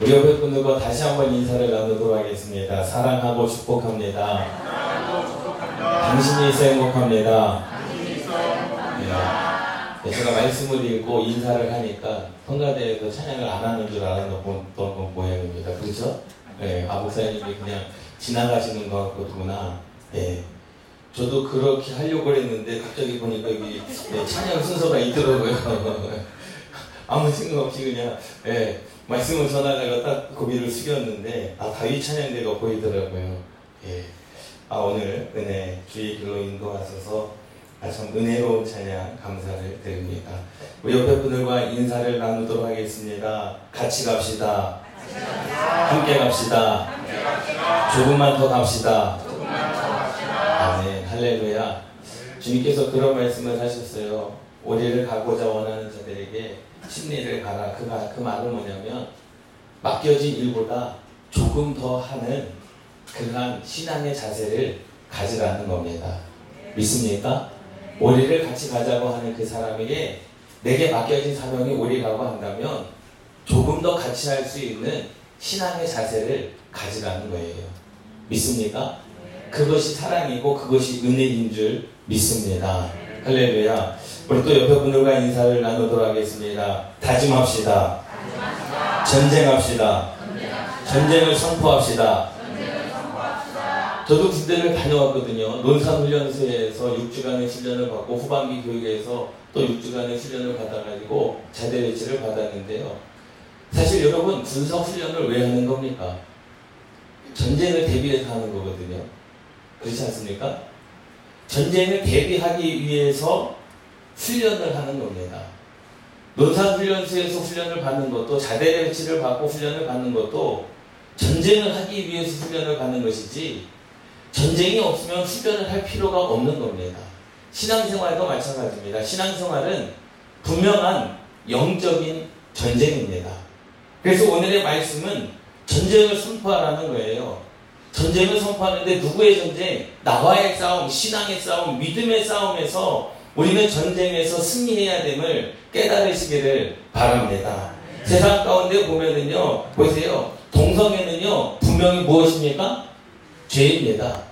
우리 옆에 분들과 다시 한번 인사를 나누도록 하겠습니다. 사랑하고 축복합니다. 당신이 있어 행복합니다. 네. 제가 말씀을 읽고 인사를 하니까 성가대에서 찬양을 안 하는 줄 알았던 건 모양입니다. 그렇죠? 네, 아 목사님이 그냥 지나가시는 것 같구나. 네. 저도 그렇게 하려고 했는데 갑자기 보니까 여기 네, 찬양 순서가 있더라고요. 아무 생각 없이 그냥 네, 말씀을 전하다가 딱 고개를 숙였는데 아 다윗 찬양대가 보이더라고요. 예. 아 오늘 은혜 주의 길로 인도하셔서 아, 참 은혜로운 찬양 감사를 드립니다. 우리 옆에 분들과 인사를 나누도록 하겠습니다. 같이 갑시다. 함께 갑시다. 조금만 더 갑시다. 아멘. 할렐루야. 주님께서 그런 말씀을 하셨어요. 우리를 가고자 원하는 자들에게 심리를 가라. 그, 그 말은 뭐냐면 맡겨진 일보다 조금 더 하는 그러한 신앙의 자세를 가지라는 겁니다. 믿습니까? 우리를 같이 가자고 하는 그 사람에게 내게 맡겨진 사명이 우리라고 한다면 조금 더 같이 할 수 있는 신앙의 자세를 가지라는 거예요. 믿습니까? 그것이 사랑이고 그것이 은혜인 줄 믿습니다. 할렐루야. 우리 또 옆에 분들과 인사를 나누도록 하겠습니다. 다짐합시다. 전쟁합시다. 전쟁을 선포합시다. 저도 군대를 다녀왔거든요. 논산훈련소에서 6주간의 훈련을 받고 후반기 교육에서 또 6주간의 훈련을 받아가지고 자대 배치를 받았는데요. 사실 여러분 군사 훈련을 왜 하는 겁니까? 전쟁을 대비해서 하는 거거든요. 그렇지 않습니까? 전쟁을 대비하기 위해서 훈련을 하는 겁니다. 논산훈련소에서 훈련을 받는 것도 자대 배치를 받고 훈련을 받는 것도 전쟁을 하기 위해서 훈련을 받는 것이지 전쟁이 없으면 훈련을 할 필요가 없는 겁니다. 신앙생활도 마찬가지입니다. 신앙생활은 분명한 영적인 전쟁입니다. 그래서 오늘의 말씀은 전쟁을 선포하라는 거예요. 전쟁을 선포하는데 누구의 전쟁? 나와의 싸움, 신앙의 싸움, 믿음의 싸움에서 우리는 전쟁에서 승리해야 됨을 깨달으시기를 바랍니다. 세상 가운데 보면은요, 보세요. 동성애는요, 분명히 무엇입니까? 죄입니다.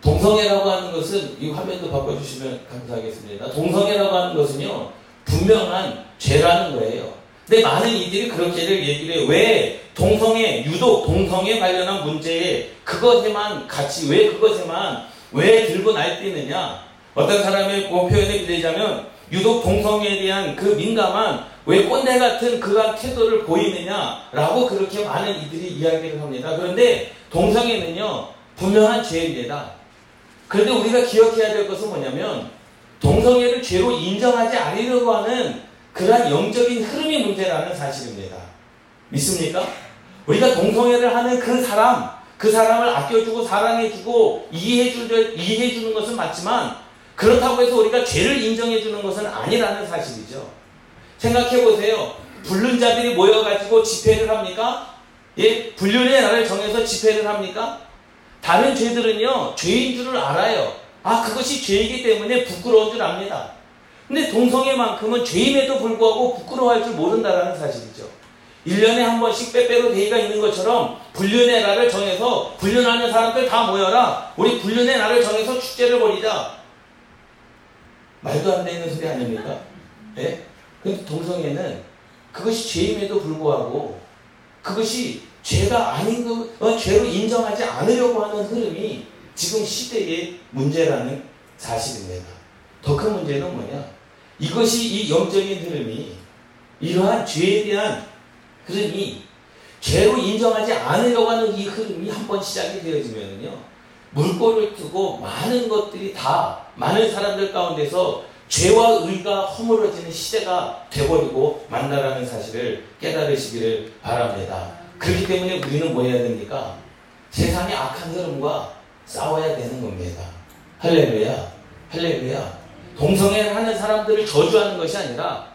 동성애라고 하는 것은, 이 화면도 바꿔주시면 감사하겠습니다. 동성애라고 하는 것은요, 분명한 죄라는 거예요. 근데 많은 이들이 그렇게를 얘기를 해요. 왜 동성애, 유독 동성애 관련한 문제에 그것에만 같이, 왜 그것에만, 왜 들고 날뛰느냐? 어떤 사람의 뭐 표현을 빌리자면 유독 동성애에 대한 그 민감한 왜 꼰대 같은 그한 태도를 보이느냐라고 그렇게 많은 이들이 이야기를 합니다. 그런데 동성애는요 분명한 죄입니다. 그런데 우리가 기억해야 될 것은 뭐냐면 동성애를 죄로 인정하지 않으려고 하는 그러한 영적인 흐름이 문제라는 사실입니다. 믿습니까? 우리가 동성애를 하는 그 사람, 그 사람을 아껴주고 사랑해주고 이해해주, 이해해주는 것은 맞지만 그렇다고 해서 우리가 죄를 인정해 주는 것은 아니라는 사실이죠. 생각해 보세요. 불륜 자들이 모여가지고 집회를 합니까? 예, 불륜의 날을 정해서 집회를 합니까? 다른 죄들은요, 죄인 줄을 알아요. 아, 그것이 죄이기 때문에 부끄러운 줄 압니다. 근데 동성애만큼은 죄임에도 불구하고 부끄러워할 줄 모른다라는 사실이죠. 1년에 한 번씩 빼빼로 데이가 있는 것처럼 불륜의 날을 정해서 불륜하는 사람들 다 모여라. 우리 불륜의 날을 정해서 축제를 벌이자. 말도 안 되는 소리 아닙니까? 예? 근데 동성애는 그것이 죄임에도 불구하고 그것이 죄가 아닌 거, 어, 죄로 인정하지 않으려고 하는 흐름이 지금 시대의 문제라는 사실입니다. 더 큰 문제는 뭐냐? 이것이 이 영적인 흐름이 이러한 죄에 대한 흐름이 죄로 인정하지 않으려고 하는 이 흐름이 한번 시작이 되어지면요. 물꼬를 트고 많은 것들이 다 많은 사람들 가운데서 죄와 의가 허물어지는 시대가 돼버리고 만나라는 사실을 깨달으시기를 바랍니다. 그렇기 때문에 우리는 뭐 해야 됩니까? 세상의 악한 흐름과 싸워야 되는 겁니다. 할렐루야. 할렐루야. 동성애를 하는 사람들을 저주하는 것이 아니라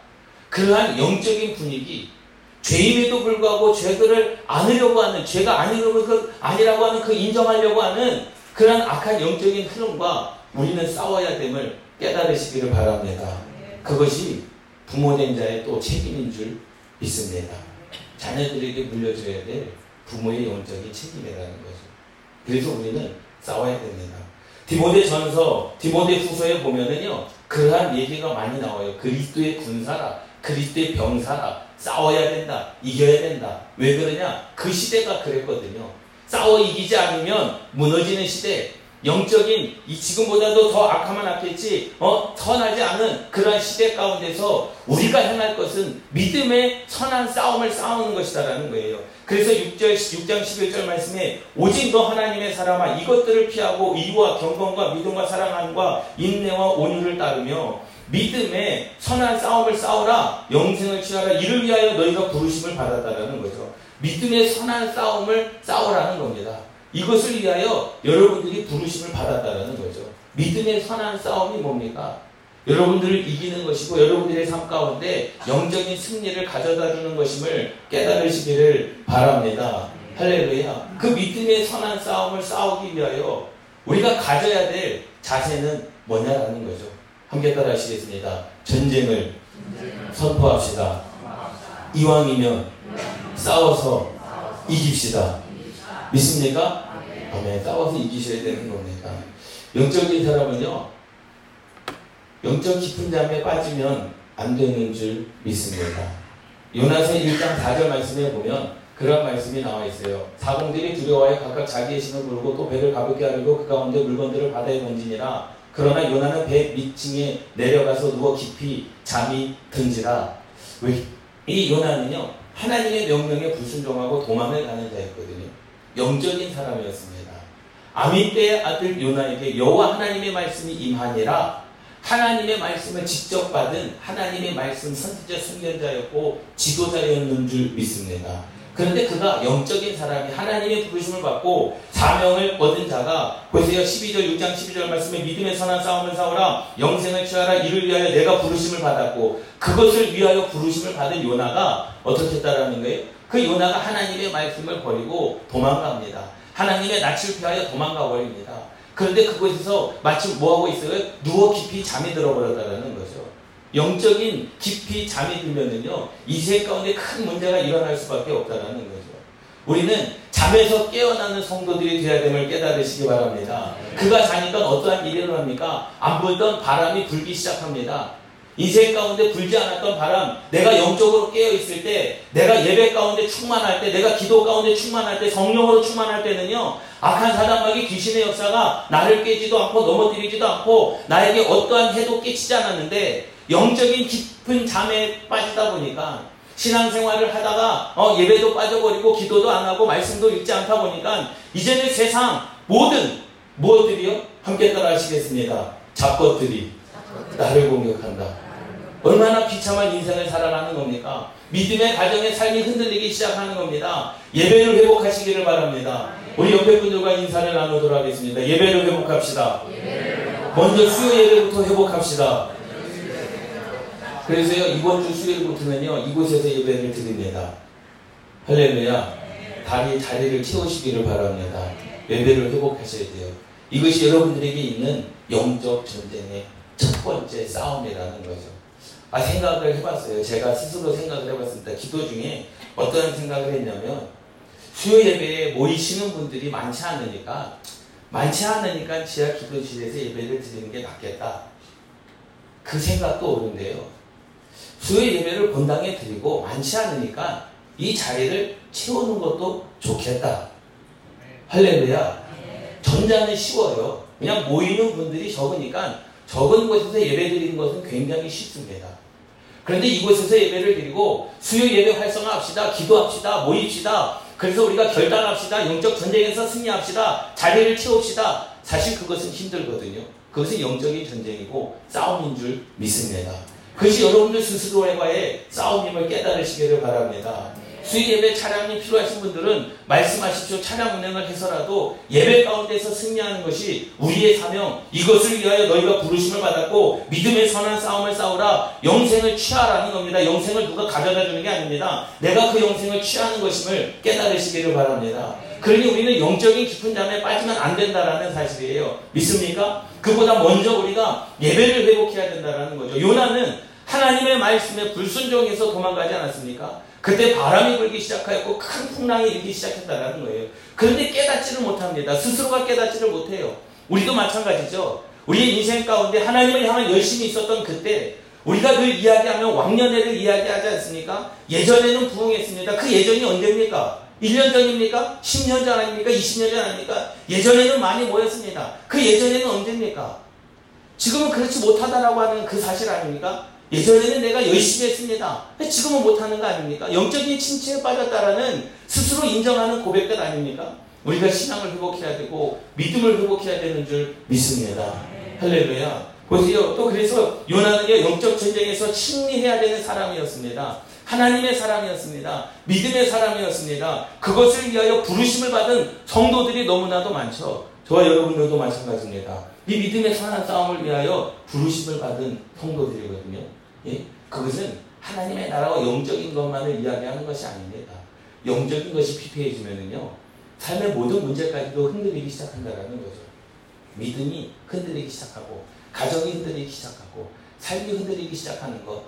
그러한 영적인 분위기, 죄임에도 불구하고 죄들을 안으려고 하는, 죄가 그, 아니라고 하는 그 인정하려고 하는 그러한 악한 영적인 흐름과 우리는 싸워야 됨을 깨달으시기를 바랍니다. 그것이 부모된 자의 또 책임인 줄 믿습니다. 자녀들에게 물려줘야 될 부모의 영적인 책임이라는 거죠. 그래서 우리는 싸워야 됩니다. 디모데 전서, 디모데 후서에 보면은요, 그러한 얘기가 많이 나와요. 그리스도의 군사라, 그리스도의 병사라, 싸워야 된다, 이겨야 된다. 왜 그러냐? 그 시대가 그랬거든요. 싸워 이기지 않으면 무너지는 시대, 영적인 이 지금보다도 더 악하면 악했지 어 선하지 않은 그러한 시대 가운데서 우리가 행할 것은 믿음의 선한 싸움을 싸우는 것이다라는 거예요. 그래서 6절 6장 11절 말씀에 오직 너 하나님의 사람아 이것들을 피하고 이와 경건과 믿음과 사랑함과 인내와 온유를 따르며 믿음의 선한 싸움을 싸우라 영생을 취하라 이를 위하여 너희가 부르심을 받았다라는 거죠. 믿음의 선한 싸움을 싸우라는 겁니다. 이것을 위하여 여러분들이 부르심을 받았다는 거죠. 믿음의 선한 싸움이 뭡니까? 여러분들을 이기는 것이고 여러분들의 삶 가운데 영적인 승리를 가져다 주는 것임을 깨달으시기를 바랍니다. 할렐루야. 그 믿음의 선한 싸움을 싸우기 위하여 우리가 가져야 될 자세는 뭐냐라는 거죠. 함께 따라 하시겠습니다. 전쟁을 선포합시다. 이왕이면 싸워서 이깁시다. 믿습니까? 아멘. 싸워서 이기셔야 되는 겁니다. 영적인 사람은요, 영적 깊은 잠에 빠지면 안 되는 줄 믿습니다. 요나서 1장 4절 말씀에 보면 그런 말씀이 나와 있어요. 사공들이 두려워해 각각 자기의 신을 부르고 또 배를 가볍게 하려고 그 가운데 물건들을 바다에 던지니라. 그러나 요나는 배 밑층에 내려가서 누워 깊이 잠이 든지라. 왜? 이 요나는요, 하나님의 명령에 불순종하고 도망을 가는 자였거든요. 영적인 사람이었습니다. 아미떼의 아들 요나에게 여호와 하나님의 말씀이 임하니라 하나님의 말씀을 직접 받은 하나님의 말씀 선지자 순견자였고 지도자였는 줄 믿습니다. 그런데 그가 영적인 사람이 하나님의 부르심을 받고 사명을 얻은 자가 보세요. 12절 6장 12절 말씀에 믿음의 선한 싸움을 싸우라 영생을 취하라 이를 위하여 내가 부르심을 받았고 그것을 위하여 부르심을 받은 요나가 어떻게 했다라는 거예요? 그 요나가 하나님의 말씀을 버리고 도망갑니다. 하나님의 낯을 피하여 도망가 버립니다. 그런데 그곳에서 마침 뭐하고 있어요? 누워 깊이 잠이 들어버렸다는 거죠. 영적인 깊이 잠이 들면은요, 이 세 가운데 큰 문제가 일어날 수밖에 없다는 거죠. 우리는 잠에서 깨어나는 성도들이 되어야 됨을 깨달으시기 바랍니다. 그가 자니까 어떠한 일이 일어납니까? 안 불던 바람이 불기 시작합니다. 인생 가운데 불지 않았던 바람, 내가 영적으로 깨어 있을 때, 내가 예배 가운데 충만할 때, 내가 기도 가운데 충만할 때, 성령으로 충만할 때는요, 악한 사단마귀 귀신의 역사가 나를 깨지도 않고 넘어뜨리지도 않고 나에게 어떠한 해도 깨치지 않았는데 영적인 깊은 잠에 빠지다 보니까 신앙생활을 하다가 어, 예배도 빠져버리고 기도도 안 하고 말씀도 읽지 않다 보니까 이제는 세상 모든 무엇들이요? 함께 따라 하시겠습니다. 잡것들이 나를 공격한다. 얼마나 비참한 인생을 살아가는 겁니까? 믿음의 가정의 삶이 흔들리기 시작하는 겁니다. 예배를 회복하시기를 바랍니다. 우리 옆에 분들과 인사를 나누도록 하겠습니다. 예배를 회복합시다. 먼저 수요 예배부터 회복합시다. 그래서요, 이번 주 수요일부터는요, 이곳에서 예배를 드립니다. 할렐루야. 다리, 자리를 채우시기를 바랍니다. 예배를 회복하셔야 돼요. 이것이 여러분들에게 있는 영적 전쟁의 첫 번째 싸움이라는 거죠. 아, 생각을 해봤어요. 제가 스스로 생각을 해봤습니다. 기도 중에 어떤 생각을 했냐면, 수요 예배에 모이시는 분들이 많지 않으니까, 많지 않으니까 지하 기도실에서 예배를 드리는 게 낫겠다. 그 생각도 오는데요. 수요 예배를 본당에 드리고 많지 않으니까 이 자리를 채우는 것도 좋겠다. 할렐루야. 전자는 쉬워요. 그냥 모이는 분들이 적으니까 적은 곳에서 예배 드리는 것은 굉장히 쉽습니다. 그런데 이곳에서 예배를 드리고 수요 예배 활성화합시다. 기도합시다. 모입시다. 그래서 우리가 결단합시다. 영적 전쟁에서 승리합시다. 자리를 채웁시다. 사실 그것은 힘들거든요. 그것은 영적인 전쟁이고 싸움인 줄 믿습니다. 그것이 여러분들 스스로와의 싸움임을 깨달으시기를 바랍니다. 수익 예배 차량이 필요하신 분들은 말씀하십시오. 차량 운행을 해서라도 예배 가운데서 승리하는 것이 우리의 사명, 이것을 위하여 너희가 부르심을 받았고 믿음의 선한 싸움을 싸우라 영생을 취하라는 겁니다. 영생을 누가 가져다 주는 게 아닙니다. 내가 그 영생을 취하는 것임을 깨달으시기를 바랍니다. 그러니 우리는 영적인 깊은 잠에 빠지면 안 된다라는 사실이에요. 믿습니까? 그보다 먼저 우리가 예배를 회복해야 된다라는 거죠. 요나는 하나님의 말씀에 불순종해서 도망가지 않았습니까? 그때 바람이 불기 시작하였고 큰 풍랑이 일기 시작했다는 거예요. 그런데 깨닫지를 못합니다. 스스로가 깨닫지를 못해요. 우리도 마찬가지죠. 우리의 인생 가운데 하나님을 향한 열심이 있었던 그때 우리가 늘 이야기하면 왕년회를 이야기하지 않습니까? 예전에는 부흥했습니다. 그 예전이 언제입니까? 1년 전입니까? 10년 전 아닙니까? 20년 전 아닙니까? 예전에는 많이 모였습니다. 그 예전에는 언제입니까? 지금은 그렇지 못하다라고 하는 그 사실 아닙니까? 예전에는 내가 열심히 했습니다. 지금은 못하는 거 아닙니까? 영적인 침체에 빠졌다라는 스스로 인정하는 고백들 아닙니까? 우리가 신앙을 회복해야 되고 믿음을 회복해야 되는 줄 믿습니다. 할렐루야. 보세요. 또 그래서 요나는요 영적 전쟁에서 승리해야 되는 사람이었습니다. 하나님의 사람이었습니다. 믿음의 사람이었습니다. 그것을 위하여 부르심을 받은 성도들이 너무나도 많죠. 저와 여러분들도 마찬가지입니다. 이 믿음의 선한 싸움을 위하여 부르심을 받은 성도들이거든요. 예? 그것은 하나님의 나라와 영적인 것만을 이야기하는 것이 아닙니다. 영적인 것이 피폐해지면은요, 삶의 모든 문제까지도 흔들리기 시작한다는 거죠. 믿음이 흔들리기 시작하고, 가정이 흔들리기 시작하고, 삶이 흔들리기 시작하는 것,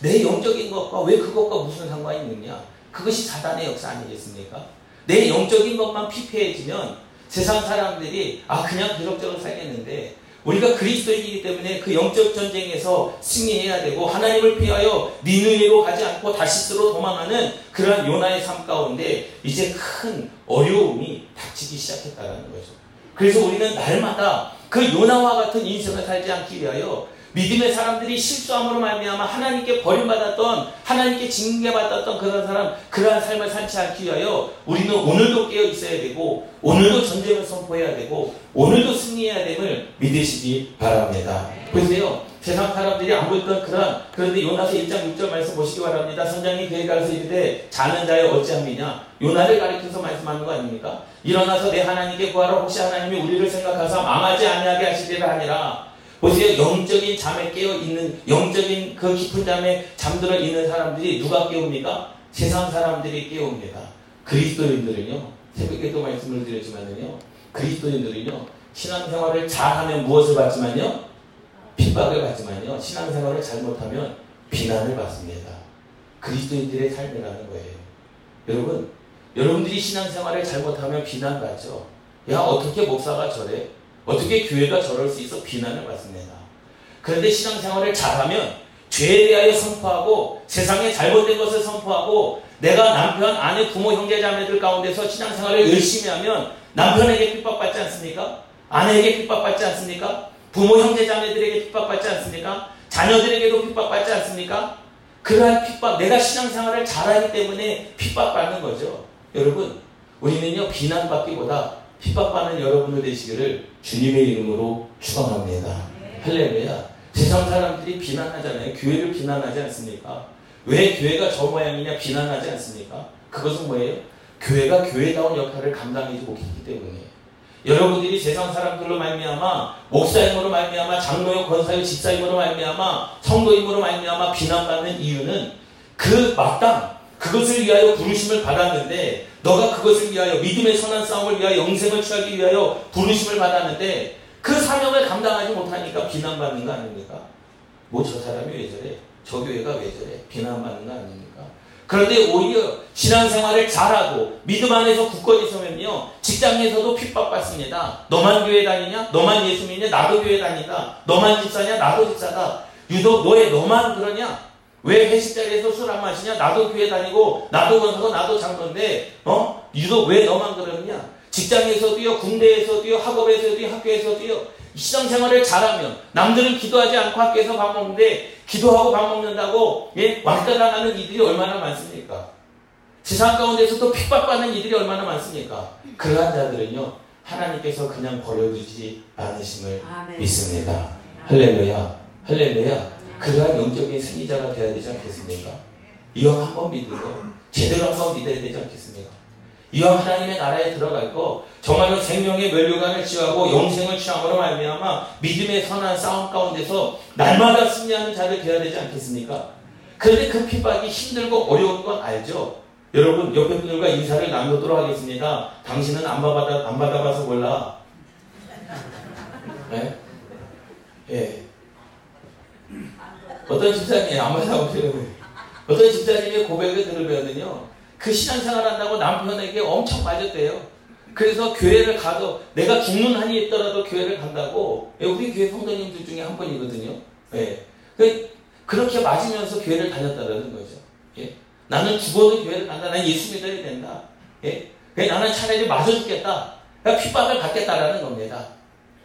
내 영적인 것과 왜 그것과 무슨 상관이 있느냐? 그것이 사단의 역사 아니겠습니까? 내 영적인 것만 피폐해지면 세상 사람들이 아 그냥 기록적으로 살겠는데 우리가 그리스도이기 때문에 그 영적 전쟁에서 승리해야 되고 하나님을 피하여 니느웨로 가지 않고 다시스로 도망하는 그러한 요나의 삶 가운데 이제 큰 어려움이 닥치기 시작했다는 거죠. 그래서 우리는 날마다 그 요나와 같은 인생을 살지 않기 위하여 믿음의 사람들이 실수함으로 말미암아 하나님께 버림받았던 하나님께 징계받았던 그런 사람 그러한 삶을 살지 않기 위하여 우리는 오늘도 깨어 있어야 되고 오늘도 전쟁을 선포해야 되고 오늘도 승리해야 됨을 믿으시기 바랍니다. 보세요. 세상 사람들이 안 보였던 그런 그런데 요나서 1장 6절 말씀 보시기 바랍니다. 선장이 그에 가서 이르되 자는 자여 어찌함이냐 요나를 가리켜서 말씀하는 거 아닙니까? 일어나서 내 하나님께 구하라 혹시 하나님이 우리를 생각하사 망하지 아니하게 하시리라 하니라 보세요. 영적인 잠에 깨어 있는, 영적인 그 깊은 잠에 잠들어 있는 사람들이 누가 깨웁니까? 세상 사람들이 깨웁니다. 그리스도인들은요, 새벽에도 말씀을 드렸지만요, 그리스도인들은요, 신앙생활을 잘하면 무엇을 받지만요? 핍박을 받지만요, 신앙생활을 잘못하면 비난을 받습니다. 그리스도인들의 삶이라는 거예요. 여러분, 여러분들이 신앙생활을 잘못하면 비난받죠. 야, 어떻게 목사가 저래? 어떻게 교회가 저럴 수 있어 비난을 받습니다. 그런데 신앙생활을 잘하면 죄에 대하여 선포하고 세상에 잘못된 것을 선포하고 내가 남편, 아내, 부모, 형제, 자매들 가운데서 신앙생활을 열심히 하면 남편에게 핍박받지 않습니까? 아내에게 핍박받지 않습니까? 부모, 형제, 자매들에게 핍박받지 않습니까? 자녀들에게도 핍박받지 않습니까? 그러한 핍박, 내가 신앙생활을 잘하기 때문에 핍박받는 거죠. 여러분, 우리는요, 비난받기보다 핍박받는 여러분들 되시기를 주님의 이름으로 축원합니다. 할렐루야. 세상 사람들이 비난하잖아요. 교회를 비난하지 않습니까? 왜 교회가 저 모양이냐 비난하지 않습니까? 그것은 뭐예요? 교회가 교회다운 역할을 감당하지 못했기 때문에 여러분들이 세상 사람들로 말미암아 목사임으로 말미암아 장로요 권사요 집사임으로 말미암아 성도임으로 말미암아 비난받는 이유는 그 마땅 그것을 위하여 부르심을 받았는데 너가 그것을 위하여 믿음의 선한 싸움을 위하여 영생을 취하기 위하여 부르심을 받았는데 그 사명을 감당하지 못하니까 비난받는 거 아닙니까? 뭐 저 사람이 왜 저래? 저 교회가 왜 저래? 비난받는 거 아닙니까? 그런데 오히려 신앙생활을 잘하고 믿음 안에서 굳건히 서면요 직장에서도 핍박받습니다. 너만 교회 다니냐? 너만 예수 믿냐? 나도 교회 다닌다. 너만 집사냐? 나도 집사다. 유독 너의 너만 그러냐? 왜 회식 자리에서 술 안 마시냐? 나도 교회 다니고 나도 권사고 나도 장로인데 어? 유독 왜 너만 그러느냐? 직장에서도요, 군대에서도요, 학업에서도요, 학교에서도요, 시장 생활을 잘하면 남들은 기도하지 않고 학교에서 밥 먹는데 기도하고 밥 먹는다고 예? 왕따 당하는 이들이 얼마나 많습니까? 세상 가운데서도 핍박받는 이들이 얼마나 많습니까? 그러한 자들은요 하나님께서 그냥 버려두지 않으심을 아멘. 믿습니다. 할렐루야, 할렐루야. 그러한 영적인 승리자가 되어야 되지 않겠습니까? 이왕 한번 믿으고 제대로 한번 믿어야 되지 않겠습니까? 이왕 하나님의 나라에 들어갈 거 정말로 생명의 멸류관을 취하고 영생을 취함으로 말미암아 믿음의 선한 싸움 가운데서 날마다 승리하는 자를 되어야 되지 않겠습니까? 그런데 그 핍박이 힘들고 어려운 건 알죠? 여러분 옆에 분들과 인사를 나누도록 하겠습니다. 당신은 안 받아 안 받아봐서 몰라. 네? 예. 어떤 집사님이 안 받아보시려고 어떤 집사님의 고백을 들으면은요, 그 신앙생활 한다고 남편에게 엄청 맞았대요. 그래서 교회를 가도 내가 죽는 한이 있더라도 교회를 간다고 예, 우리 교회 성도님들 중에 한 분이거든요. 예. 그, 그렇게 맞으면서 교회를 다녔다는 거죠. 예. 나는 죽어도 교회를 간다. 난 예수 믿어야 된다. 예. 나는 차라리 맞아 죽겠다. 그러니까 핍박을 받겠다라는 겁니다.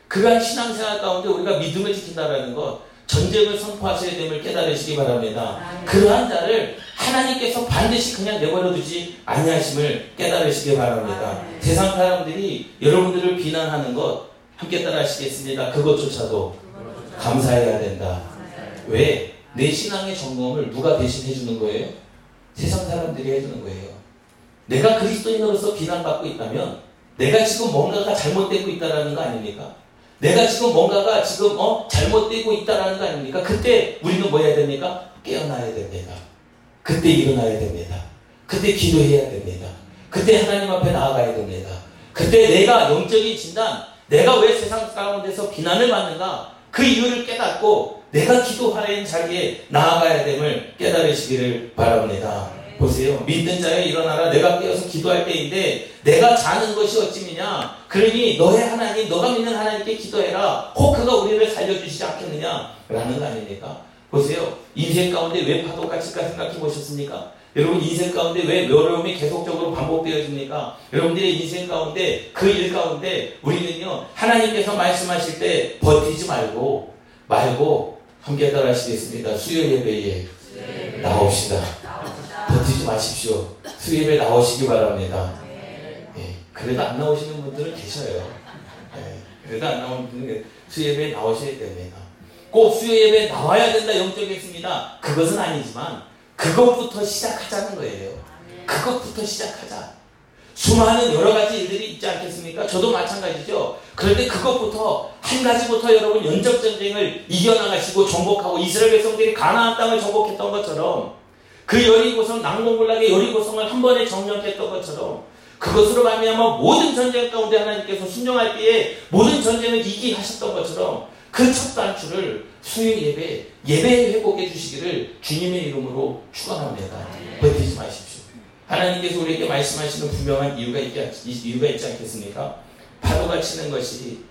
그러한 신앙생활 가운데 우리가 믿음을 지킨다라는 것, 전쟁을 선포하셔야 됨을 깨달으시기 바랍니다. 그러한 자를 하나님께서 반드시 그냥 내버려 두지 아니하심을 깨달으시기 바랍니다. 세상 사람들이 여러분들을 비난하는 것 함께 따라 하시겠습니다. 그것조차도 감사해야 된다. 왜? 내 신앙의 점검을 누가 대신 해 주는 거예요? 세상 사람들이 해주는 거예요. 내가 그리스도인으로서 비난받고 있다면 내가 지금 뭔가가 잘못되고 있다는 거 아닙니까? 내가 지금 뭔가가 지금 어 잘못되고 있다라는 거 아닙니까? 그때 우리는 뭐 해야 됩니까? 깨어나야 됩니다. 그때 일어나야 됩니다. 그때 기도해야 됩니다. 그때 하나님 앞에 나아가야 됩니다. 그때 내가 영적인 진단, 내가 왜 세상 가운데서 비난을 받는가? 그 이유를 깨닫고 내가 기도하는 자리에 나아가야 됨을 깨달으시기를 바랍니다. 보세요. 믿는 자여 일어나라. 내가 깨어서 기도할 때인데 내가 자는 것이 어찌미냐. 그러니 너의 하나님, 너가 믿는 하나님께 기도해라. 혹 그가 우리를 살려주시지 않겠느냐. 라는 거 아닙니까? 보세요. 인생 가운데 왜 파도가 칠까 생각해 보셨습니까? 여러분 인생 가운데 왜 어려움이 계속적으로 반복되어집니까? 여러분들의 인생 가운데 그 일 가운데 우리는요 하나님께서 말씀하실 때 버티지 말고 말고 함께 따라 하시겠습니다. 수요 예배에 나옵시다. 버티지 마십시오. 수요예배 나오시기 바랍니다. 예, 그래도 안 나오시는 분들은 계셔요. 예, 그래도 안 나오는 분들은 수요예배 나오셔야 됩니다. 꼭 수요예배 나와야 된다 영적이습니다 그것은 아니지만 그것부터 시작하자는 거예요. 그것부터 시작하자. 수많은 여러 가지 일들이 있지 않겠습니까? 저도 마찬가지죠. 그런데 그것부터 한 가지부터 여러분 연적 전쟁을 이겨나가시고 정복하고 이스라엘 백성들이 가나안 땅을 정복했던 것처럼 그 여리고성 낭동불락의 여리고성을 한 번에 정령했던 것처럼 그것으로 말미암아 모든 전쟁 가운데 하나님께서 순종할 때에 모든 전쟁을 이기 하셨던 것처럼 그 첫 단추를 수요 예배 예배 회복해 주시기를 주님의 이름으로 축원합니다. 버티지 마십시오. 하나님께서 우리에게 말씀하시는 분명한 이유가 있지, 이유가 있지 않겠습니까? 파도가 치는 것이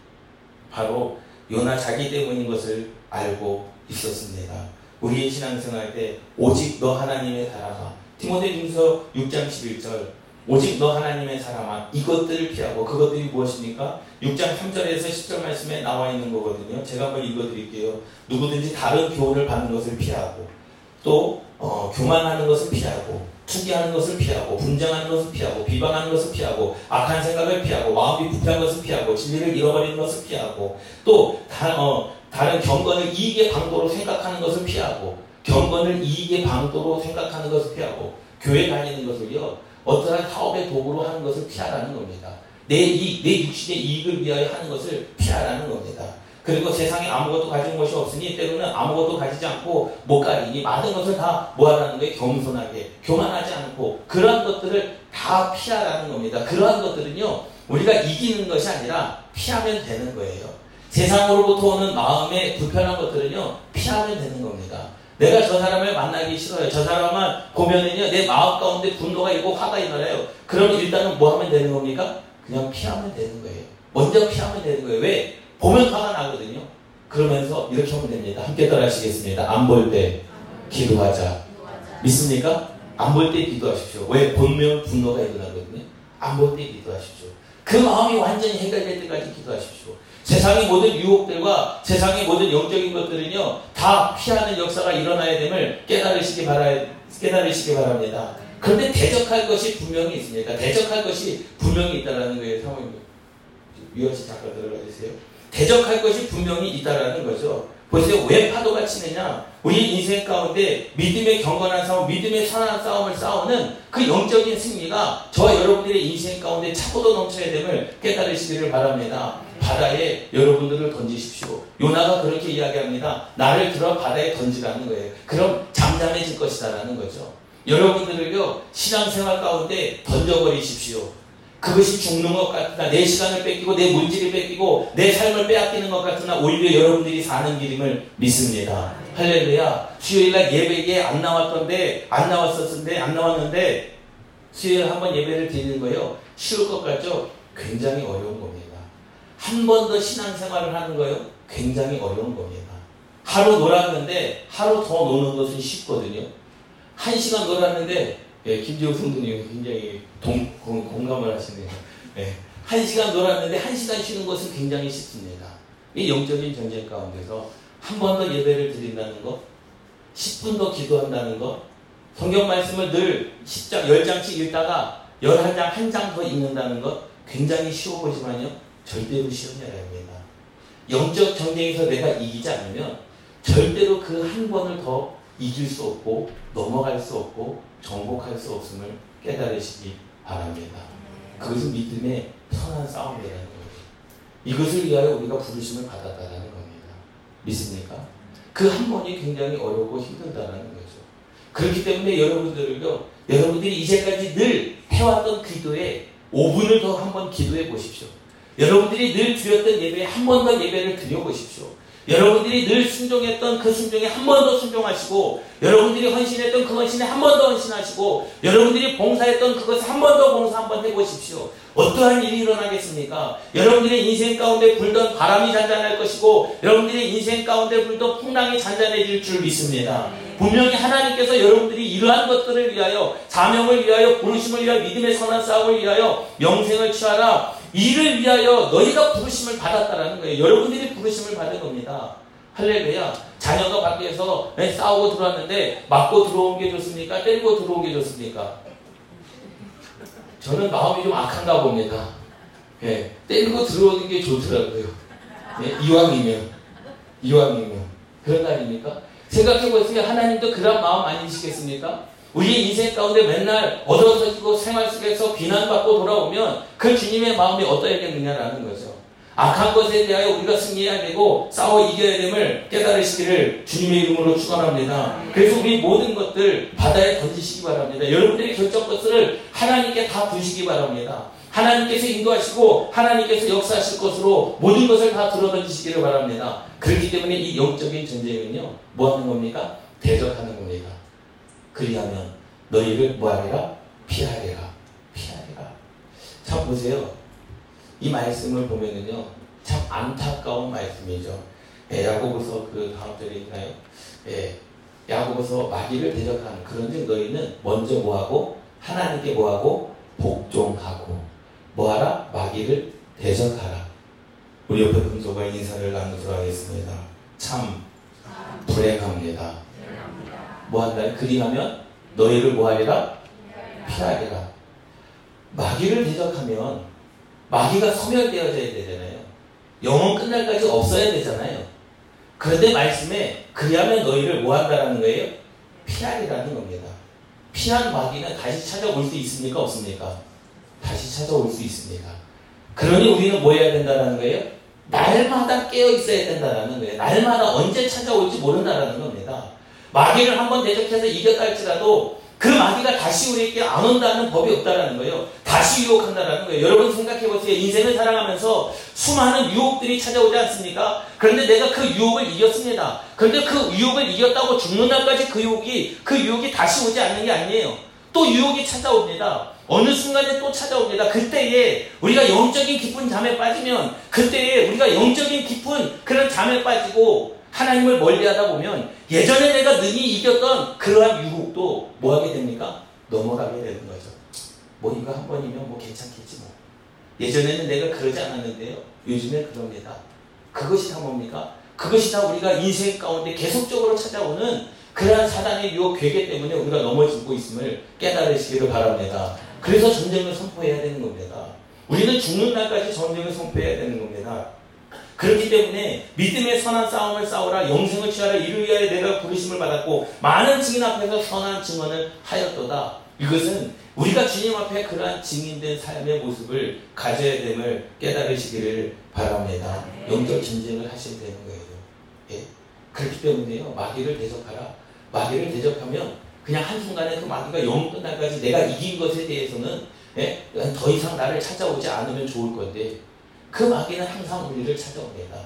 바로 요나 자기 때문인 것을 알고 있었습니다. 우리의 신앙생활 때 오직 너 하나님의 사람아 티모데전서 6장 11절 오직 너 하나님의 사람아 이것들을 피하고 그것들이 무엇입니까? 6장 3절에서 10절 말씀에 나와 있는 거거든요. 제가 한번 읽어드릴게요. 누구든지 다른 교훈을 받는 것을 피하고 또 어, 교만하는 것을 피하고 투기하는 것을 피하고 분쟁하는 것을 피하고 비방하는 것을 피하고 악한 생각을 피하고 마음이 부패한 것을 피하고 진리를 잃어버리는 것을 피하고 또 다, 어, 다른 경건을 이익의 방도로 생각하는 것을 피하고 경건을 이익의 방도로 생각하는 것을 피하고 교회 다니는 것을요 어떠한 사업의 도구로 하는 것을 피하라는 겁니다. 내 이익, 내 육신의 이익을 위하여 하는 것을 피하라는 겁니다. 그리고 세상에 아무것도 가진 것이 없으니 때로는 아무것도 가지지 않고 못 가리니 많은 것을 다 모아라는 거에 겸손하게 교만하지 않고 그러한 것들을 다 피하라는 겁니다. 그러한 것들은요 우리가 이기는 것이 아니라 피하면 되는 거예요. 세상으로부터 오는 마음의 불편한 것들은요, 피하면 되는 겁니다. 내가 저 사람을 만나기 싫어요. 저 사람만 보면은요, 내 마음 가운데 분노가 있고 화가 일어나요. 그럼 일단은 뭐 하면 되는 겁니까? 그냥 피하면 되는 거예요. 먼저 피하면 되는 거예요. 왜? 보면 화가 나거든요. 그러면서 이렇게 하면 됩니다. 함께 따라하시겠습니다. 안 볼 때 기도하자. 믿습니까? 안 볼 때 기도하십시오. 왜? 본면 분노가 일어나거든요. 안 볼 때 기도하십시오. 그 마음이 완전히 해결될 때까지 기도하십시오. 세상의 모든 유혹들과 세상의 모든 영적인 것들은요, 다 피하는 역사가 일어나야 됨을 깨달으시기 바라, 깨달으시기 바랍니다. 그런데 대적할 것이 분명히 있습니다. 대적할 것이 분명히 있다라는 거예요, 상황입니다. 위원씨 잠깐 들어가 주세요. 대적할 것이 분명히 있다라는 거죠. 보세요. 왜 파도가 치느냐? 우리 인생 가운데 믿음의 경건한 싸움, 믿음의 선한 싸움을 싸우는 그 영적인 승리가 저와 여러분들의 인생 가운데 차고도 넘쳐야 됨을 깨달으시기를 바랍니다. 바다에 여러분들을 던지십시오. 요나가 그렇게 이야기합니다. 나를 들어 바다에 던지라는 거예요. 그럼 잠잠해질 것이다라는 거죠. 여러분들을요, 신앙생활 가운데 던져버리십시오. 그것이 죽는 것 같으나 내 시간을 뺏기고 내 물질을 뺏기고 내 삶을 빼앗기는 것 같으나 오히려 여러분들이 사는 길임을 믿습니다. 할렐루야. 수요일날 예배에 안 나왔던데, 안 나왔었는데, 안 나왔는데, 수요일 한번 예배를 드리는 거예요. 쉬울 것 같죠? 굉장히 어려운 겁니다. 한 번 더 신앙생활을 하는 거예요. 굉장히 어려운 겁니다. 하루 놀았는데, 하루 더 노는 것은 쉽거든요. 한 시간 놀았는데, 예, 김지호 성도님 굉장히 동, 공, 감을 하시네요. 예, 한 시간 놀았는데, 한 시간 쉬는 것은 굉장히 쉽습니다. 이 영적인 전쟁 가운데서 한 번 더 예배를 드린다는 것, 10분 더 기도한다는 것, 성경 말씀을 늘 10장, 10장씩 읽다가 11장, 한 장 더 읽는다는 것 굉장히 쉬워 보지만요. 절대로 일 아닙니다. 영적 전쟁에서 내가 이기지 않으면 절대로 그 한 번을 더 이길 수 없고 넘어갈 수 없고 정복할 수 없음을 깨달으시기 바랍니다. 그것은 믿음의 선한 싸움이라는 거예요. 이것을 위하여 우리가 부르심을 받았다는 겁니다. 믿습니까? 그 한 번이 굉장히 어렵고 힘들다는 거죠. 그렇기 때문에 여러분들을요, 여러분들이 이제까지 늘 해왔던 기도에 5분을 더 한 번 기도해 보십시오. 여러분들이 늘 드렸던 예배에 한 번 더 예배를 드려 보십시오. 여러분들이 늘 순종했던 그 순종에 한 번 더 순종하시고 여러분들이 헌신했던 그 헌신에 한 번 더 헌신하시고 여러분들이 봉사했던 그것을 한번 더 봉사 한 번 해보십시오. 어떠한 일이 일어나겠습니까? 여러분들의 인생 가운데 불던 바람이 잔잔할 것이고 여러분들의 인생 가운데 불던 풍랑이 잔잔해질 줄 믿습니다. 분명히 하나님께서 여러분들이 이러한 것들을 위하여 자명을 위하여 부르심을 위하여 믿음의 선한 싸움을 위하여 명생을 취하라 이를 위하여 너희가 부르심을 받았다라는 거예요. 여러분들이 부르심을 받은 겁니다. 할렐루야. 자녀가 밖에서 네, 싸우고 들어왔는데 맞고 들어온 게 좋습니까? 때리고 들어온 게 좋습니까? 저는 마음이 좀 악한가 봅니다. 예, 때리고 들어오는 게 좋더라고요. 예, 이왕이면. 이왕이면. 그런 거 아닙니까? 생각해보세요. 하나님도 그런 마음 아니시겠습니까? 우리 인생 가운데 맨날 얻어서지고 생활 속에서 비난받고 돌아오면 그 주님의 마음이 어떠했겠느냐라는 거죠. 악한 것에 대하여 우리가 승리해야 되고 싸워 이겨야 됨을 깨달으시기를 주님의 이름으로 축원합니다. 그래서 우리 모든 것들 바다에 던지시기 바랍니다. 여러분들의 결정 것을 하나님께 다 두시기 바랍니다. 하나님께서 인도하시고 하나님께서 역사하실 것으로 모든 것을 다 들어던지시기를 바랍니다. 그렇기 때문에 이 영적인 전쟁은요, 뭐 하는 겁니까? 대적하는 겁니다. 그리하면 너희를 뭐하리라? 피하리라. 피하리라. 참 보세요. 이 말씀을 보면은요, 참 안타까운 말씀이죠. 예, 야고보서 그 다음 절에 있나요? 예, 야고보서 마귀를 대적하는 그런즉 너희는 먼저 뭐하고 하나님께 뭐하고 복종하고 뭐하라 마귀를 대적하라. 우리 옆에 금소가 인사를 나누도록 하겠습니다. 참 불행합니다. 뭐 한다? 그리하면 너희를 뭐하리라? 피하리라. 마귀를 대적하면 마귀가 소멸되어져야 되잖아요. 영원 끝날까지 없어야 되잖아요. 그런데 말씀에 그리하면 너희를 뭐한다라는 거예요? 피하리라는 겁니다. 피한 마귀는 다시 찾아올 수 있습니까? 없습니까? 다시 찾아올 수 있습니다. 그러니 우리는 뭐 해야 된다는 거예요? 날마다 깨어 있어야 된다는 거예요. 날마다 언제 찾아올지 모른다는 겁니다. 마귀를 한번 대적해서 이겼다 할지라도 그 마귀가 다시 우리에게 안 온다는 법이 없다라는 거예요. 다시 유혹한다라는 거예요. 여러분 생각해 보세요. 인생을 살아가면서 수많은 유혹들이 찾아오지 않습니까? 그런데 내가 그 유혹을 이겼습니다. 그런데 그 유혹을 이겼다고 죽는 날까지 그 유혹이 그 유혹이 다시 오지 않는 게 아니에요. 또 유혹이 찾아옵니다. 어느 순간에 또 찾아옵니다. 그때에 우리가 영적인 깊은 잠에 빠지면 그때에 우리가 영적인 깊은 그런 잠에 빠지고 하나님을 멀리하다 보면 예전에 내가 능히 이겼던 그러한 유혹도 뭐 하게 됩니까? 넘어가게 되는 거죠. 뭐 이거 한 번이면 뭐 괜찮겠지 뭐. 예전에는 내가 그러지 않았는데요. 요즘에 그럽니다. 그것이 다 뭡니까? 그것이 다 우리가 인생 가운데 계속적으로 찾아오는 그러한 사단의 유혹 괴계 때문에 우리가 넘어지고 있음을 깨달으시기를 바랍니다. 그래서 전쟁을 선포해야 되는 겁니다. 우리는 죽는 날까지 전쟁을 선포해야 되는 겁니다. 그렇기 때문에 믿음의 선한 싸움을 싸우라 영생을 취하라 이를 위하여 내가 부르심을 받았고 많은 증인 앞에서 선한 증언을 하였도다. 이것은 우리가 주님 앞에 그러한 증인된 삶의 모습을 가져야 됨을 깨달으시기를 바랍니다. 영적 전쟁을 하셔야 되는 거예요. 예? 그렇기 때문에요. 마귀를 대적하라. 마귀를 대적하면 그냥 한순간에 그 마귀가 영 끝날까지 내가 이긴 것에 대해서는 예? 더 이상 나를 찾아오지 않으면 좋을 건데 그 마귀는 항상 우리를 찾아옵니다.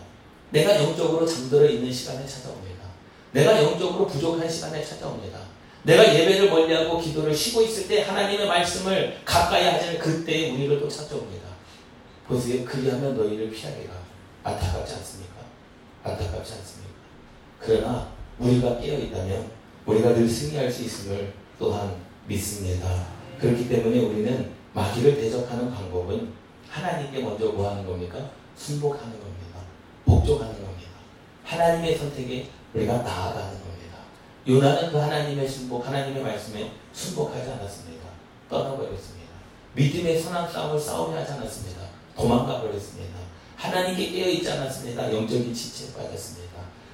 내가 영적으로 잠들어 있는 시간에 찾아옵니다. 내가 영적으로 부족한 시간에 찾아옵니다. 내가 예배를 멀리하고 기도를 쉬고 있을 때 하나님의 말씀을 가까이 하자는 그때에 우리를 또 찾아옵니다. 보세요. 그리하면 너희를 피하리라. 안타깝지 않습니까? 안타깝지 않습니까? 그러나 우리가 깨어있다면 우리가 늘 승리할 수 있음을 또한 믿습니다. 그렇기 때문에 우리는 마귀를 대적하는 방법은 하나님께 먼저 뭐 하는 겁니까? 순복하는 겁니다. 복종하는 겁니다. 하나님의 선택에 우리가 나아가는 겁니다. 요나는 그 하나님의 순복, 하나님의 말씀에 순복하지 않았습니다. 떠나버렸습니다. 믿음의 선한 싸움을 싸우려 하지 않았습니다. 도망가 버렸습니다. 하나님께 깨어있지 않았습니다. 영적인 지체에 빠졌습니다.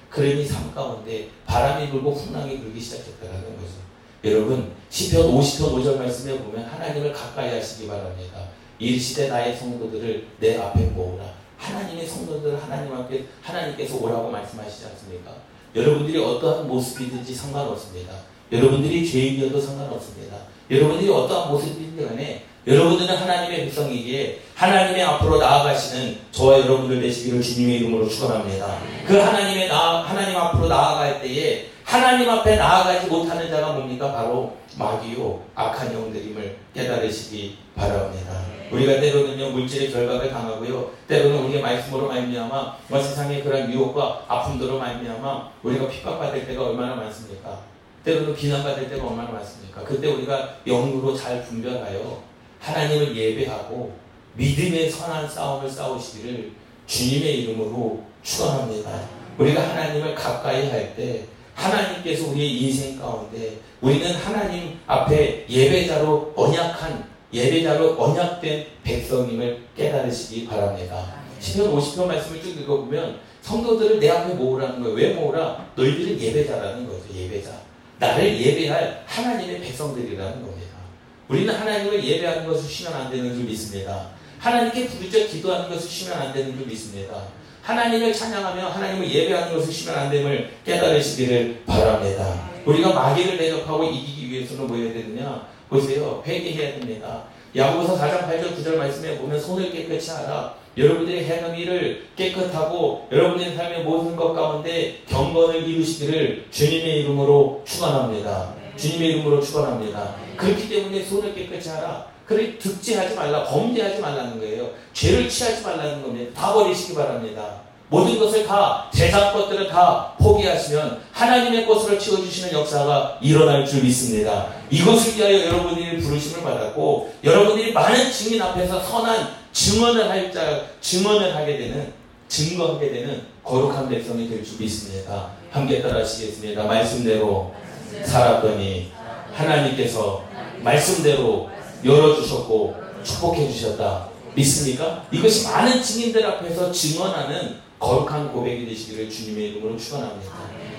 그러니 삶 가운데 바람이 불고 풍랑이 불기 시작했다는 거죠. 여러분 시편 50편 5절 말씀에 보면 하나님을 가까이 하시기 바랍니다. 이 시대 나의 성도들을 내 앞에 모으라. 하나님의 성도들을 하나님 앞에 하나님께서 오라고 말씀하시지 않습니까? 여러분들이 어떠한 모습이든지 상관없습니다. 여러분들이 죄인이어도 상관없습니다. 여러분들이 어떠한 모습이든지 간에 여러분들은 하나님의 백성이기에 하나님의 앞으로 나아가시는 저와 여러분들 되시기를 주님의 이름으로 축원합니다. 그 하나님의 나 하나님 앞으로 나아갈 때에 하나님 앞에 나아가지 못하는 자가 뭡니까? 바로 마귀요 악한 영들임을 깨달으시기 바랍니다. 우리가 때로는요 물질의 결박을 당하고요 때로는 우리의 말씀으로 말미암아 세상의 그런 유혹과 아픔들로 말미암아 우리가 핍박받을 때가 얼마나 많습니까? 때로는 비난받을 때가 얼마나 많습니까? 그때 우리가 영으로 잘 분별하여 하나님을 예배하고 믿음의 선한 싸움을 싸우시기를 주님의 이름으로 축원합니다. 우리가 하나님을 가까이 할 때 하나님께서 우리의 인생 가운데 우리는 하나님 앞에 예배자로 언약한 예배자로 언약된 백성임을 깨달으시기 바랍니다. 10편 50편 말씀을 쭉 읽어보면 성도들을 내 앞에 모으라는 거예요. 왜 모으라? 너희들은 예배자라는 거죠. 예배자. 나를 예배할 하나님의 백성들이라는 겁니다. 우리는 하나님을 예배하는 것을 쉬면 안 되는 줄 믿습니다. 하나님께 부르짖어 기도하는 것을 쉬면 안 되는 줄 믿습니다. 하나님을 찬양하며 하나님을 예배하는 것을 쉬면 안 됨을 깨달으시기를 바랍니다. 우리가 마귀를 대적하고 이기기 위해서는 뭐 해야 되느냐? 보세요. 회개해야 됩니다. 야고보서 4장 8절 9절 말씀에 보면 손을 깨끗이 하라. 여러분들이 행한 일을 깨끗하고 여러분의 삶의 모든 것 가운데 경건을 이루시기를 주님의 이름으로 축원합니다. 주님의 이름으로 축원합니다. 그렇기 때문에 손을 깨끗이 하라. 그래 득지하지 말라, 범죄하지 말라는 거예요. 죄를 취하지 말라는 겁니다. 다 버리시기 바랍니다. 모든 것을 다 세상 것들을 다 포기하시면 하나님의 것으로 채워주시는 역사가 일어날 줄 믿습니다. 이것을 위하여 여러분이 부르심을 받았고 여러분들이 많은 증인 앞에서 선한 증언을 할 자, 증언을 하게 되는 증거하게 되는 거룩한 백성이 될 줄 믿습니다. 함께 따라하시겠습니다. 말씀대로 살았더니 하나님께서 말씀대로 열어주셨고 축복해 주셨다. 믿습니까? 이것이 많은 증인들 앞에서 증언하는 거룩한 고백이 되시기를 주님의 이름으로 축원합니다.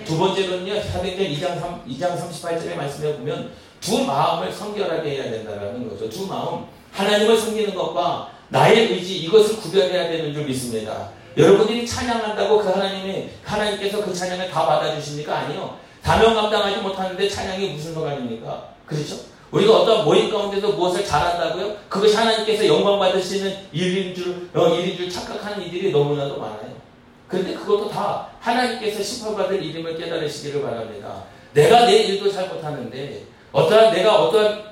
두 번째로는요. 사도행전 2장 3 2장 38절의 말씀에 보면 두 마음을 성결하게 해야 된다라는 거죠. 두 마음 하나님을 섬기는 것과 나의 의지 이것을 구별해야 되는 줄 믿습니다. 여러분들이 찬양한다고 그 하나님이 하나님께서 그 찬양을 다 받아주십니까? 아니요. 다명 감당하지 못하는데 찬양이 무슨 소관입니까? 그렇죠? 우리가 어떤 모임 가운데서 무엇을 잘한다고요? 그것이 하나님께서 영광 받으시는 일인 줄, 어, 일인 줄 착각하는 이들이 너무나도 많아요. 그런데 그것도 다 하나님께서 심판받을 이름을 깨달으시기를 바랍니다. 내가 내 일도 잘 못하는데 어떠한 내가 어떠한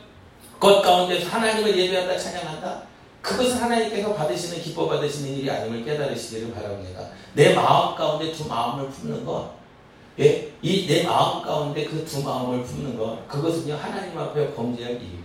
것 가운데서 하나님을 예배한다 찬양한다 그것은 하나님께서 받으시는 기뻐 받으시는 일이 아님을 깨달으시기를 바랍니다. 내 마음 가운데 두 마음을 품는 것 예? 이 내 마음 가운데 그 두 마음을 품는 것 그것은요 하나님 앞에 범죄할 일이고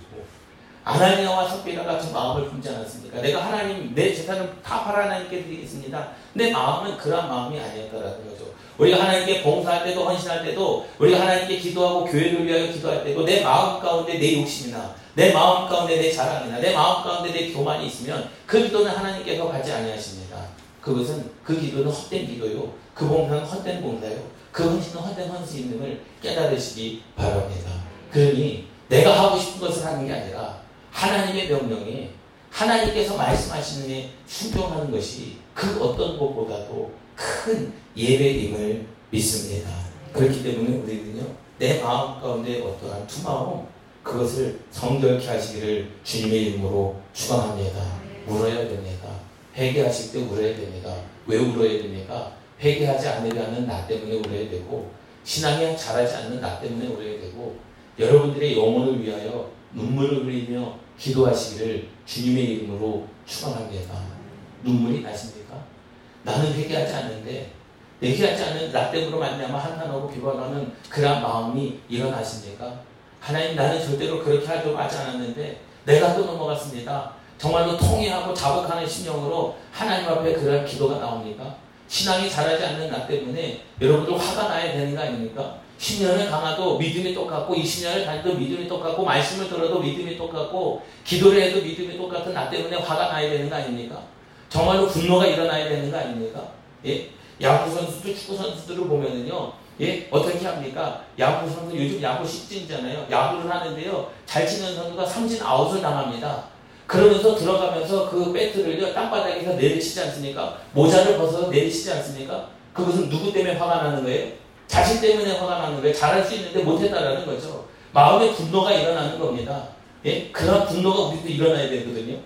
아나니아와 삽비라 같은 마음을 품지 않았습니까? 내가 하나님 내 재산을 다 하나님께 드리겠습니다. 내 마음은 그런 마음이 아니었다라는 거죠. 우리가 하나님께 봉사할 때도 헌신할 때도 우리가 하나님께 기도하고 교회를 위하여 기도할 때도 내 마음 가운데 내 욕심이나 내 마음 가운데 내 자랑이나 내 마음 가운데 내 교만이 있으면 그 기도는 하나님께서 가지 아니하십니다. 그것은 그 기도는 헛된 기도요. 그 봉사는 헛된 봉사요. 그 헌신은 헛된 헌신임을 깨달으시기 바랍니다. 그러니 내가 하고 싶은 것을 하는 게 아니라 하나님의 명령에 하나님께서 말씀하시는 게 순종하는 것이 그 어떤 것보다도 큰 예배임을 믿습니다. 그렇기 때문에 우리는요, 내 마음 가운데 어떠한 두 마음, 그것을 성결케 하시기를 주님의 이름으로 축원합니다. 울어야 됩니다. 회개하실 때 울어야 됩니다. 왜 울어야 됩니까? 회개하지 않으려는 나 때문에 울어야 되고 신앙이 자라지 않는 나 때문에 오래 되고 여러분들의 영혼을 위하여 눈물을 흘리며 기도하시기를 주님의 이름으로 축원합니다. 눈물이 나십니까? 나는 회개하지 않는데 회개하지 않는 나 때문에 만나면 한탄하고 비관하는 그런 마음이 일어나십니까? 하나님 나는 절대로 그렇게 하려고 하지 않았는데 내가 또 넘어갔습니다. 정말로 통회하고 자복하는 심령으로 하나님 앞에 그런 기도가 나옵니까? 신앙이 자라지 않는 나 때문에 여러분들 화가 나야 되는 거 아닙니까? 10년을 강화도 믿음이 똑같고 20년을 다녀도 믿음이 똑같고 말씀을 들어도 믿음이 똑같고 기도를 해도 믿음이 똑같은 나 때문에 화가 나야 되는 거 아닙니까? 정말로 분노가 일어나야 되는 거 아닙니까? 예? 야구 선수들 축구 선수들을 보면은요. 예? 어떻게 합니까? 야구 선수 요즘 야구 시즌이잖아요. 야구를 하는데요. 잘 치는 선수가 삼진 아웃을 당합니다. 그러면서 들어가면서 그 배트를요 땅바닥에서 내리시지 않습니까? 모자를 벗어서 내리시지 않습니까? 그것은 누구 때문에 화가 나는 거예요? 자신 때문에 화가 나는 거예요. 잘할 수 있는데 못했다라는 거죠. 마음의 분노가 일어나는 겁니다. 예? 그런 분노가 우리도 일어나야 되거든요.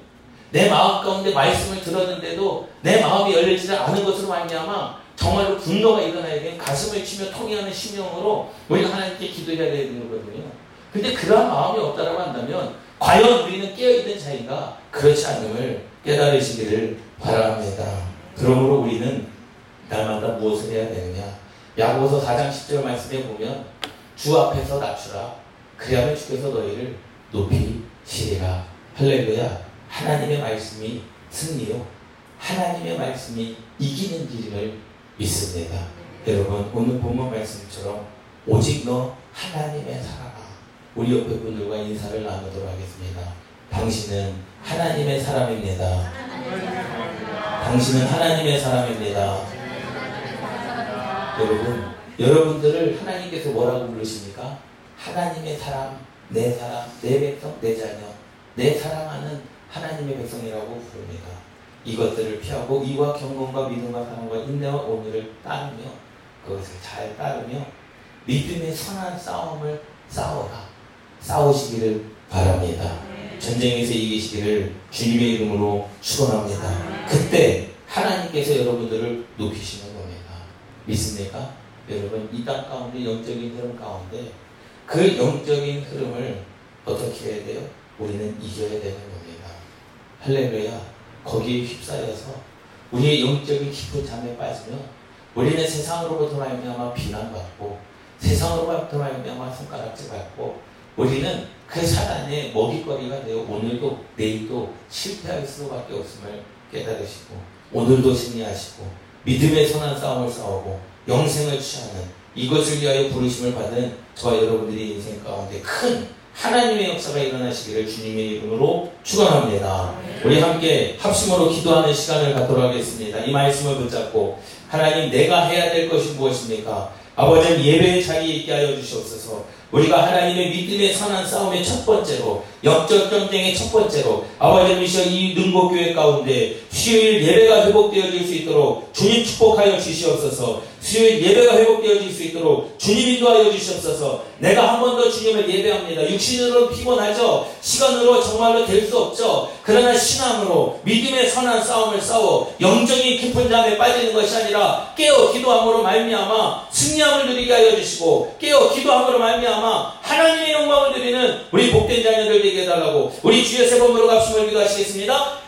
내 마음 가운데 말씀을 들었는데도 내 마음이 열리지 않은 것으로 말미암아 정말로 분노가 일어나야 되는 가슴을 치며 통해하는 심령으로 우리가 하나님께 기도해야 되는 거거든요. 근데 그러한 마음이 없다라고 한다면 과연 우리는 깨어있는 자인가? 그렇지 않음을 깨달으시기를 바랍니다. 그러므로 우리는 날마다 무엇을 해야 되느냐? 야고보서 4장 10절 말씀에 보면 주 앞에서 낮추라. 그리하면 주께서 너희를 높이시리라. 할렐루야. 하나님의 말씀이 승리요. 하나님의 말씀이 이기는 길임을 믿습니다. 여러분 오늘 본문 말씀처럼 오직 너 하나님의 사랑아 우리 옆에 분들과 인사를 나누도록 하겠습니다. 당신은 하나님의 사람입니다. 당신은 하나님의 사람입니다. 여러분 여러분들을 하나님께서 뭐라고 부르십니까? 하나님의 사람, 내 사람, 내 백성, 내 자녀, 내 사랑하는 하나님의 백성이라고 부릅니다. 이것들을 피하고 이와 경건과 믿음과 사랑과 인내와 오늘을 따르며 그것을 잘 따르며 믿음의 선한 싸움을 싸워라. 싸우시기를 바랍니다. 전쟁에서 이기시기를 주님의 이름으로 축원합니다. 그때 하나님께서 여러분들을 높이시는. 믿습니까? 여러분 이 땅 가운데 영적인 흐름 가운데 그 영적인 흐름을 어떻게 해야 돼요? 우리는 이겨야 되는 겁니다. 할렐루야. 거기에 휩싸여서 우리의 영적인 깊은 잠에 빠지면 우리는 세상으로부터 말미암아 비난받고 세상으로부터 말미암아 손가락질 받고 우리는 그 사단의 먹이거리가 되어 오늘도 내일도 실패할 수밖에 없음을 깨달으시고 오늘도 승리하시고 믿음의 선한 싸움을 싸우고 영생을 취하는 이것을 위하여 부르심을 받은 저와 여러분들의 인생 가운데 큰 하나님의 역사가 일어나시기를 주님의 이름으로 축원합니다. 우리 함께 합심으로 기도하는 시간을 갖도록 하겠습니다. 이 말씀을 붙잡고 하나님 내가 해야 될 것이 무엇입니까? 아버지 예배의 자리에 있게 하여 주시옵소서. 우리가 하나님의 믿음의 선한 싸움의 첫 번째로 영적 경쟁의 첫 번째로 아버지 미셔 이 능곡교회 가운데 수요일 예배가 회복되어질 수 있도록 주님 축복하여 주시옵소서 수요일 예배가 회복되어질 수 있도록 주님 인도하여 주시옵소서. 내가 한 번 더 주님을 예배합니다. 육신으로 피곤하죠? 시간으로 정말로 될 수 없죠? 그러나 신앙으로 믿음의 선한 싸움을 싸워 영적인 깊은 잠에 빠지는 것이 아니라 깨어 기도함으로 말미암아 승리함을 누리게 하여 주시고 깨어 기도함으로 말미암아 하나님의 영광을 누리는 우리 복된 자녀들 되게 해달라고 우리 주의 세 번으로 갑심을 기도하시겠습니다.